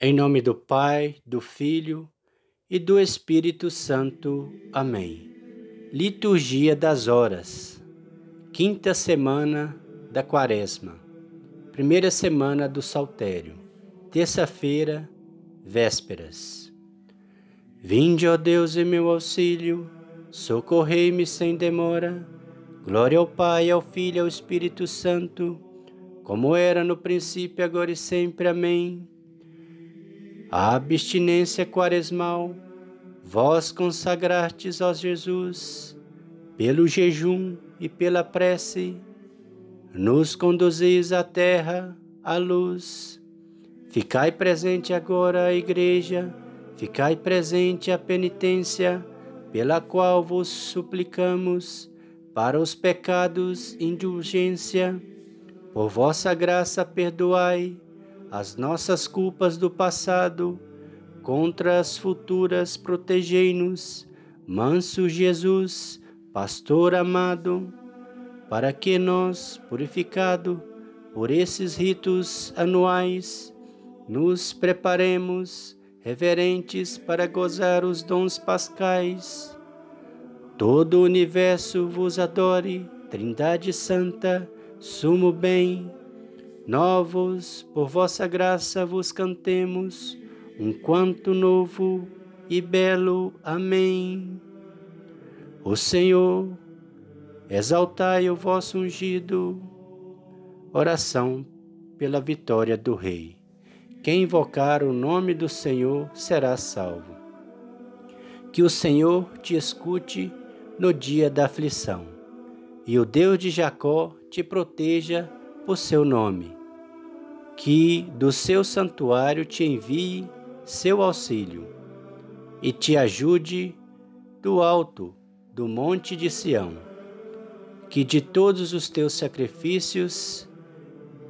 Em nome do Pai, do Filho e do Espírito Santo. Amém. Liturgia das Horas. Quinta semana da Quaresma. Primeira semana do Saltério. Terça-feira, vésperas. Vinde, ó Deus, em meu auxílio, socorrei-me sem demora. Glória ao Pai, ao Filho e ao Espírito Santo, como era no princípio, agora e sempre. Amém. A abstinência quaresmal, vós consagrastes, ó Jesus, pelo jejum e pela prece, nos conduzis à terra, à luz. Ficai presente agora a Igreja, ficai presente a penitência, pela qual vos suplicamos, para os pecados indulgência. Por vossa graça perdoai as nossas culpas do passado, contra as futuras protegei-nos, manso Jesus, pastor amado, para que nós, purificado por esses ritos anuais, nos preparemos reverentes para gozar os dons pascais. Todo o universo vos adore, Trindade Santa, sumo bem Novos, por vossa graça vos cantemos, um quanto novo e belo. Amém. O Senhor, exaltai o vosso ungido. Oração pela vitória do Rei. Quem invocar o nome do Senhor será salvo. Que o Senhor te escute no dia da aflição, e o Deus de Jacó te proteja por seu nome, que do seu santuário te envie seu auxílio e te ajude do alto do monte de Sião, que de todos os teus sacrifícios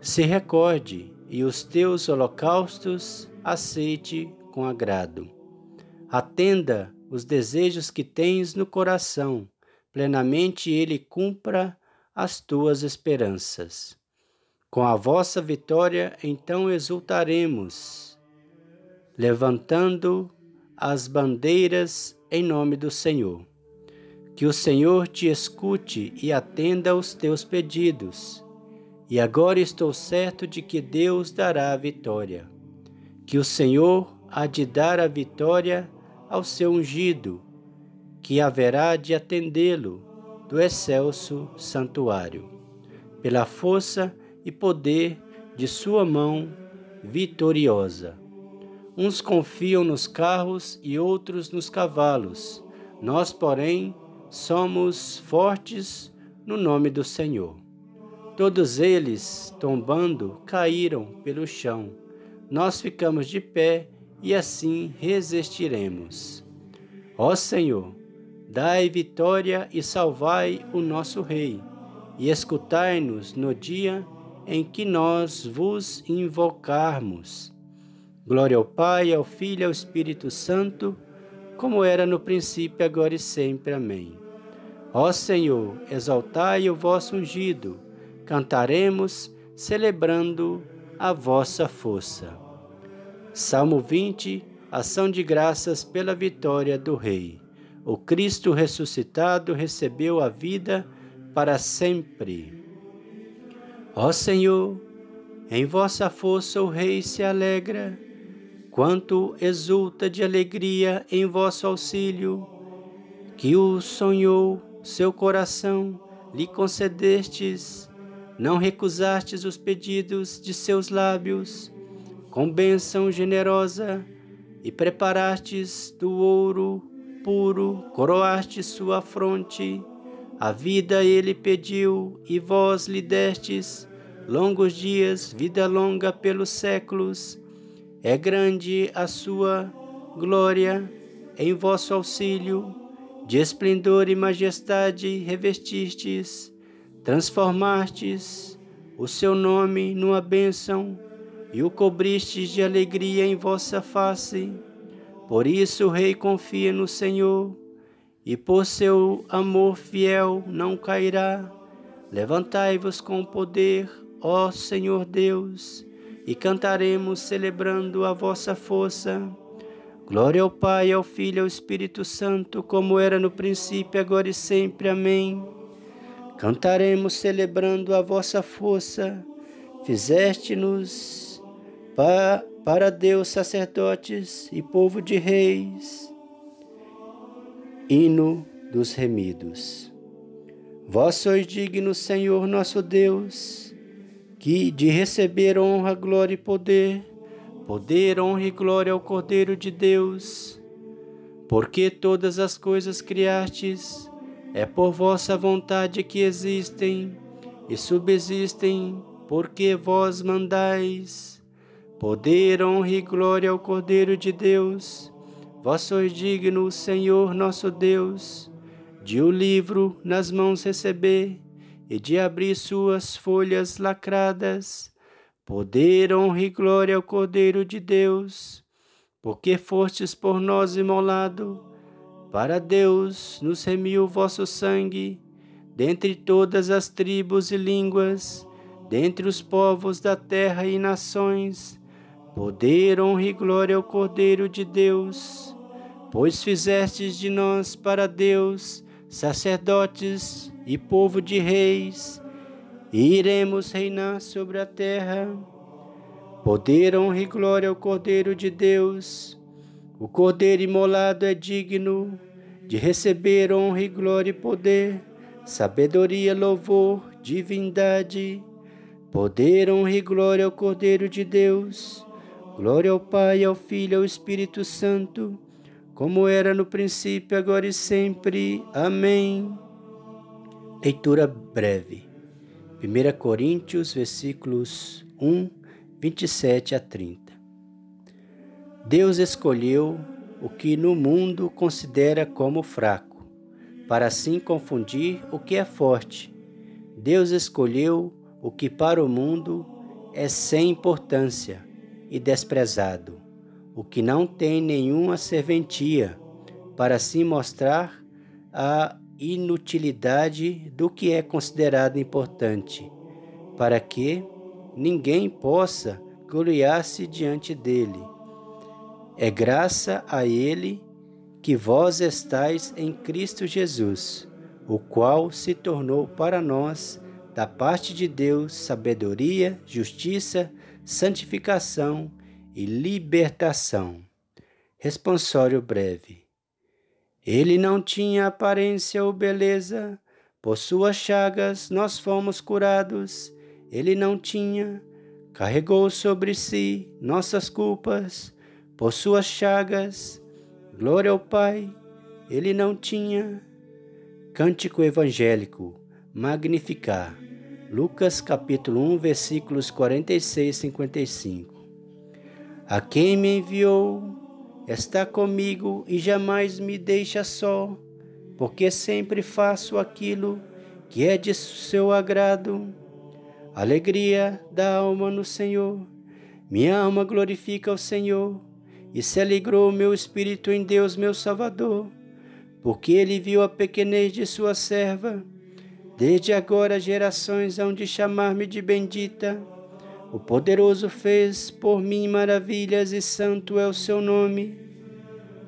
se recorde e os teus holocaustos aceite com agrado. Atenda os desejos que tens no coração, plenamente ele cumpra as tuas esperanças. Com a vossa vitória, então exultaremos, levantando as bandeiras em nome do Senhor. Que o Senhor te escute e atenda aos teus pedidos. E agora estou certo de que Deus dará a vitória. Que o Senhor há de dar a vitória ao seu ungido, que haverá de atendê-lo do excelso santuário. Pela força e poder de sua mão vitoriosa. Uns confiam nos carros e outros nos cavalos. Nós, porém, somos fortes no nome do Senhor. Todos eles, tombando, caíram pelo chão. Nós ficamos de pé e assim resistiremos. Ó Senhor, dai vitória e salvai o nosso Rei, e escutai-nos no dia em que nós vos invocarmos. Glória ao Pai, ao Filho e ao Espírito Santo, como era no princípio, agora e sempre. Amém. Ó Senhor, exaltai o vosso ungido, cantaremos, celebrando a vossa força. Salmo 20, ação de graças pela vitória do Rei. O Cristo ressuscitado recebeu a vida para sempre. Ó Senhor, em vossa força o Rei se alegra, quanto exulta de alegria em vosso auxílio, que o sonhou seu coração, lhe concedestes, não recusastes os pedidos de seus lábios, com bênção generosa, e preparastes do ouro puro, coroastes sua fronte, a vida ele pediu e vós lhe destes, longos dias, vida longa pelos séculos. É grande a sua glória em vosso auxílio, de esplendor e majestade revestistes, transformastes o seu nome numa bênção e o cobristes de alegria em vossa face. Por isso o rei confia no Senhor e por seu amor fiel não cairá. Levantai-vos com poder, ó Senhor Deus, e cantaremos celebrando a vossa força. Glória ao Pai, ao Filho e ao Espírito Santo, como era no princípio, agora e sempre. Amém. Cantaremos celebrando a vossa força. Fizeste-nos pa para Deus sacerdotes e povo de reis. Hino dos remidos. Vós sois digno, Senhor nosso Deus, que de receber honra, glória e poder, poder, honra e glória ao Cordeiro de Deus, porque todas as coisas criastes, é por vossa vontade que existem e subsistem, porque vós mandais. Poder, honra e glória ao Cordeiro de Deus, vós sois digno, Senhor nosso Deus, de o livro nas mãos receber e de abrir suas folhas lacradas. Poder, honra e glória ao Cordeiro de Deus, porque fostes por nós imolado, para Deus nos remiu o vosso sangue, dentre todas as tribos e línguas, dentre os povos da terra e nações. Poder, honra e glória ao Cordeiro de Deus, pois fizestes de nós para Deus sacerdotes e povo de reis, e iremos reinar sobre a terra. Poder, honra e glória ao Cordeiro de Deus. O Cordeiro imolado é digno de receber honra e glória e poder, sabedoria, louvor, divindade. Poder, honra e glória ao Cordeiro de Deus. Glória ao Pai, ao Filho e ao Espírito Santo como era no princípio, agora e sempre. Amém. Leitura breve. 1 Coríntios, versículos 1, 27 a 30. Deus escolheu o que no mundo considera como fraco, para assim confundir o que é forte. Deus escolheu o que para o mundo é sem importância e desprezado o que não tem nenhuma serventia, para assim mostrar a inutilidade do que é considerado importante, para que ninguém possa gloriar-se diante dele. É graça a ele que vós estáis em Cristo Jesus, o qual se tornou para nós, da parte de Deus, sabedoria, justiça, santificação e libertação. Responsório breve. Ele não tinha aparência ou beleza, por suas chagas nós fomos curados. Ele não tinha, carregou sobre si nossas culpas, por suas chagas. Glória ao Pai, ele não tinha. Cântico evangélico, magnificar. Lucas capítulo 1, versículos 46 e 55. A quem me enviou está comigo e jamais me deixa só, porque sempre faço aquilo que é de seu agrado. Alegria da alma no Senhor. Minha alma glorifica o Senhor, e se alegrou meu espírito em Deus, meu Salvador, porque ele viu a pequenez de sua serva. Desde agora gerações hão de chamar-me de bendita. O poderoso fez por mim maravilhas e santo é o seu nome.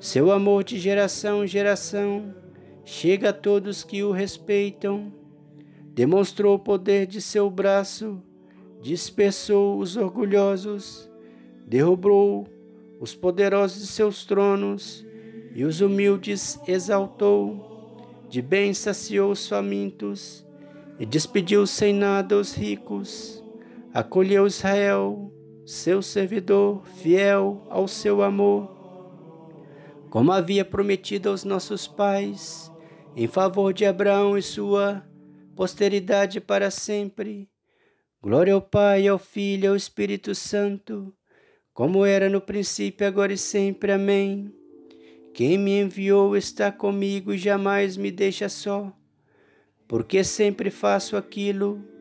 Seu amor de geração em geração chega a todos que o respeitam. Demonstrou o poder de seu braço, dispersou os orgulhosos, derrubou os poderosos de seus tronos e os humildes exaltou. De bem saciou os famintos e despediu sem nada os ricos acolheu Israel, seu servidor, fiel ao seu amor, como havia prometido aos nossos pais, em favor de Abraão e sua posteridade para sempre. Glória ao Pai, ao Filho e ao Espírito Santo, como era no princípio, agora e sempre. Amém. Quem me enviou está comigo e jamais me deixa só, porque sempre faço aquilo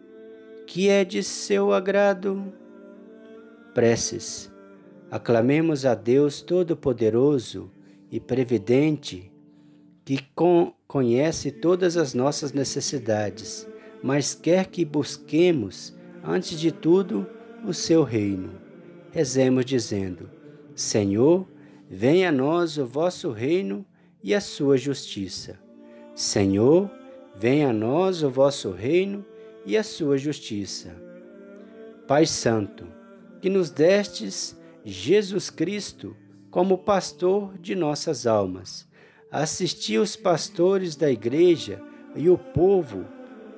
que é de seu agrado. Preces. Aclamemos a Deus Todo-Poderoso e Previdente, que conhece todas as nossas necessidades, mas quer que busquemos, antes de tudo, o seu reino. rezemos dizendo: Senhor, venha a nós o vosso reino e a sua justiça. Senhor, venha a nós o vosso reino e a sua justiça. Pai Santo, que nos destes Jesus Cristo como pastor de nossas almas, assisti os pastores da igreja e o povo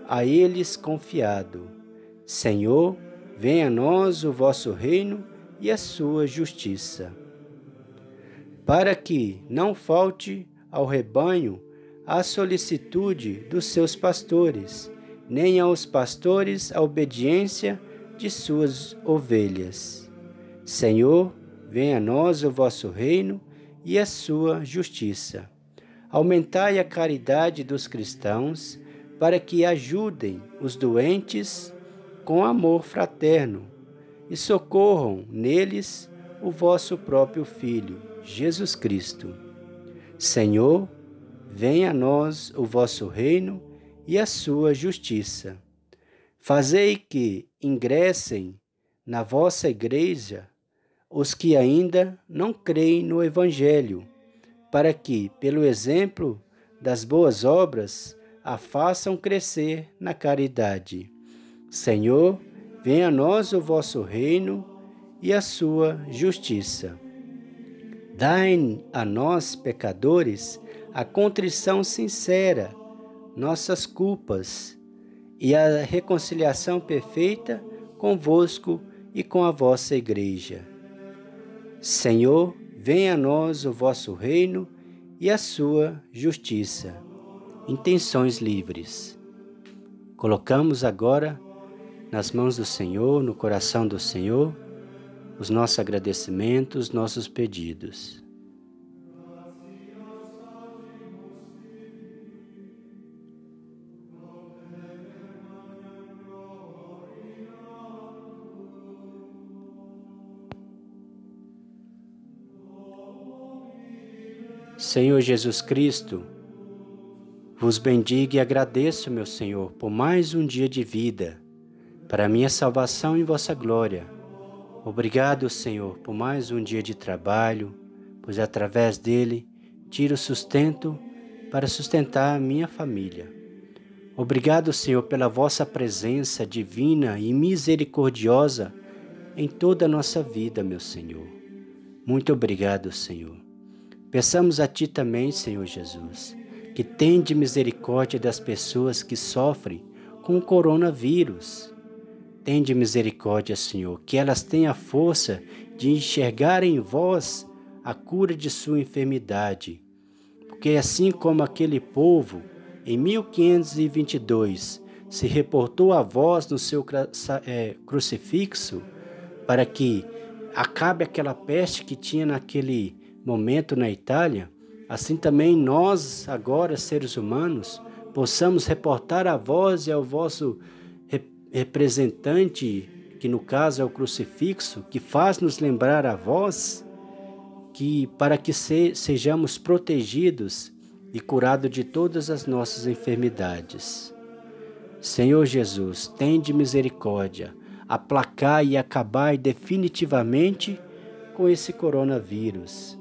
a eles confiado. Senhor, venha a nós o vosso reino e a sua justiça. Para que não falte ao rebanho a solicitude dos seus pastores, nem aos pastores a obediência de suas ovelhas. Senhor, venha a nós o vosso reino e a sua justiça. Aumentai a caridade dos cristãos, para que ajudem os doentes com amor fraterno e socorram neles o vosso próprio Filho, Jesus Cristo. Senhor, venha a nós o vosso reino e a sua justiça. Fazei que ingressem na vossa igreja os que ainda não creem no Evangelho, para que, pelo exemplo das boas obras, a façam crescer na caridade. Senhor, venha a nós o vosso reino e a sua justiça. Dai a nós, pecadores, a contrição sincera, nossas culpas e a reconciliação perfeita convosco e com a vossa Igreja. Senhor, venha a nós o vosso reino e a sua justiça. Intenções livres. Colocamos agora nas mãos do Senhor, no coração do Senhor, os nossos agradecimentos, nossos pedidos. Senhor Jesus Cristo, vos bendigo e agradeço, meu Senhor, por mais um dia de vida, para minha salvação e vossa glória. Obrigado, Senhor, por mais um dia de trabalho, pois através dele tiro sustento para sustentar a minha família. Obrigado, Senhor, pela vossa presença divina e misericordiosa em toda a nossa vida, meu Senhor. Muito obrigado, Senhor. Peçamos a Ti também, Senhor Jesus, que tende misericórdia das pessoas que sofrem com o coronavírus. Tende misericórdia, Senhor, que elas tenham a força de enxergar em vós a cura de sua enfermidade. Porque assim como aquele povo, em 1522, se reportou a vós no seu é, crucifixo, para que acabe aquela peste que tinha naquele momento na Itália, assim também nós, agora seres humanos, possamos reportar a vós e ao vosso representante, que no caso é o crucifixo, que faz nos lembrar a vós, que para que se, sejamos protegidos e curados de todas as nossas enfermidades. Senhor Jesus, tende misericórdia, aplacar e acabar definitivamente com esse coronavírus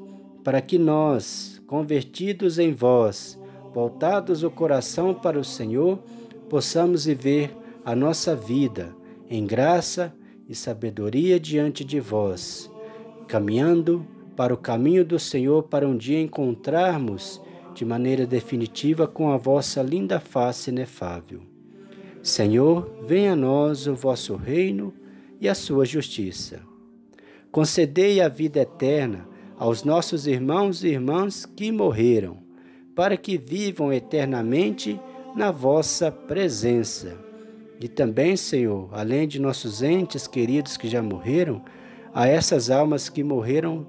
para que nós, convertidos em vós, voltados o coração para o Senhor, possamos viver a nossa vida em graça e sabedoria diante de vós, caminhando para o caminho do Senhor para um dia encontrarmos de maneira definitiva com a vossa linda face inefável. Senhor, venha a nós o vosso reino e a sua justiça. Concedei a vida eterna aos nossos irmãos e irmãs que morreram, para que vivam eternamente na vossa presença. E também, Senhor, além de nossos entes queridos que já morreram, a essas almas que morreram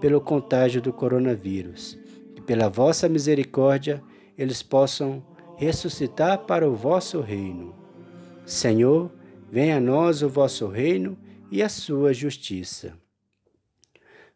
pelo contágio do coronavírus, que pela vossa misericórdia eles possam ressuscitar para o vosso reino. Senhor, venha a nós o vosso reino e a sua justiça.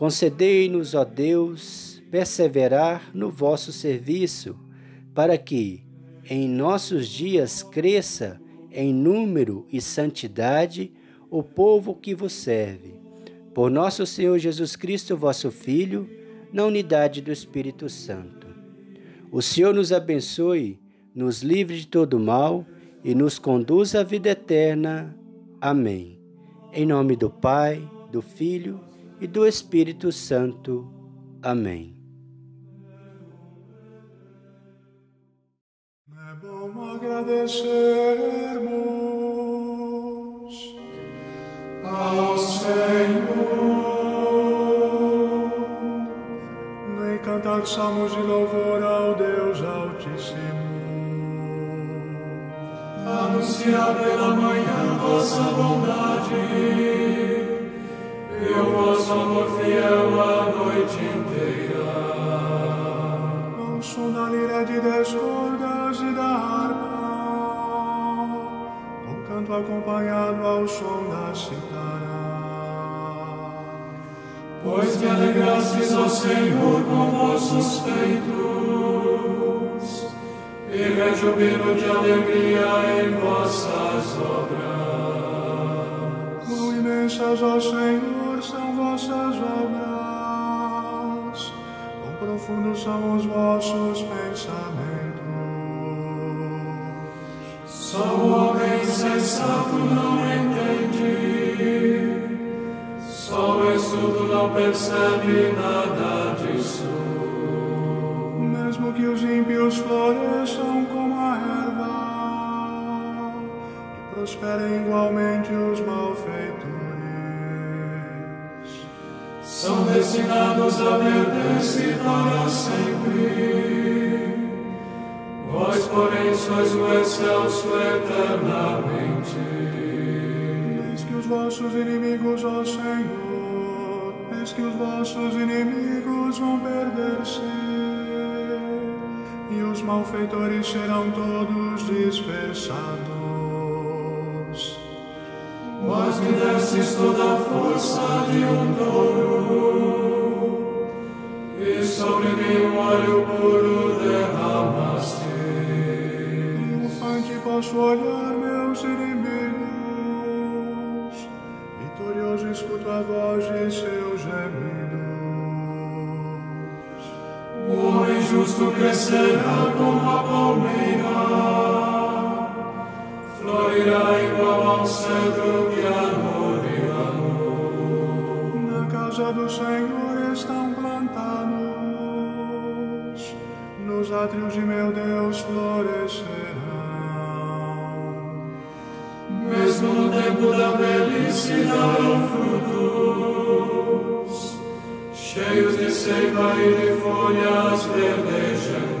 Concedei-nos, ó Deus, perseverar no vosso serviço, para que, em nossos dias, cresça em número e santidade o povo que vos serve por nosso Senhor Jesus Cristo, vosso Filho, na unidade do Espírito Santo. O Senhor nos abençoe, nos livre de todo mal e nos conduz à vida eterna. Amém. Em nome do Pai, do Filho e do Espírito Santo. Amém. É bom agradecermos ao Senhor. Nem cantar salmos de louvor ao Deus Altíssimo. Anunciar pela manhã vossa bondade vosso amor fiel a noite inteira. Ao som da lira de dez cordas e da harpa canto acompanhado ao som da citara. Pois que alegrastes ao Senhor com vossos feitos, e rejubilo de alegria em vossas obras. Quão imensas, ó Senhor, vossas obras, quão profundos são os vossos pensamentos. Só o homem sensato não entende, só o estudo não percebe nada disso. Mesmo que os ímpios floresçam como a erva e prosperem igualmente os malfeitores, são destinados a perder-se para sempre. Vós, porém, sois o excelso eternamente. Eis que os vossos inimigos, ó Senhor, eis que os vossos inimigos vão perder-se, e os malfeitores serão todos dispersados. Vós me destes toda a força de um touro, e sobre mim um óleo puro derramaste posso olhar meus inimigos, vitorioso escuto a voz de seus gemidos. O homem justo crescerá como a palmeira, casa do Senhor estão plantados, nos átrios de meu Deus florescerão. Mesmo no tempo da velhice darão frutos, cheios de seiva e de folhas verdejantes.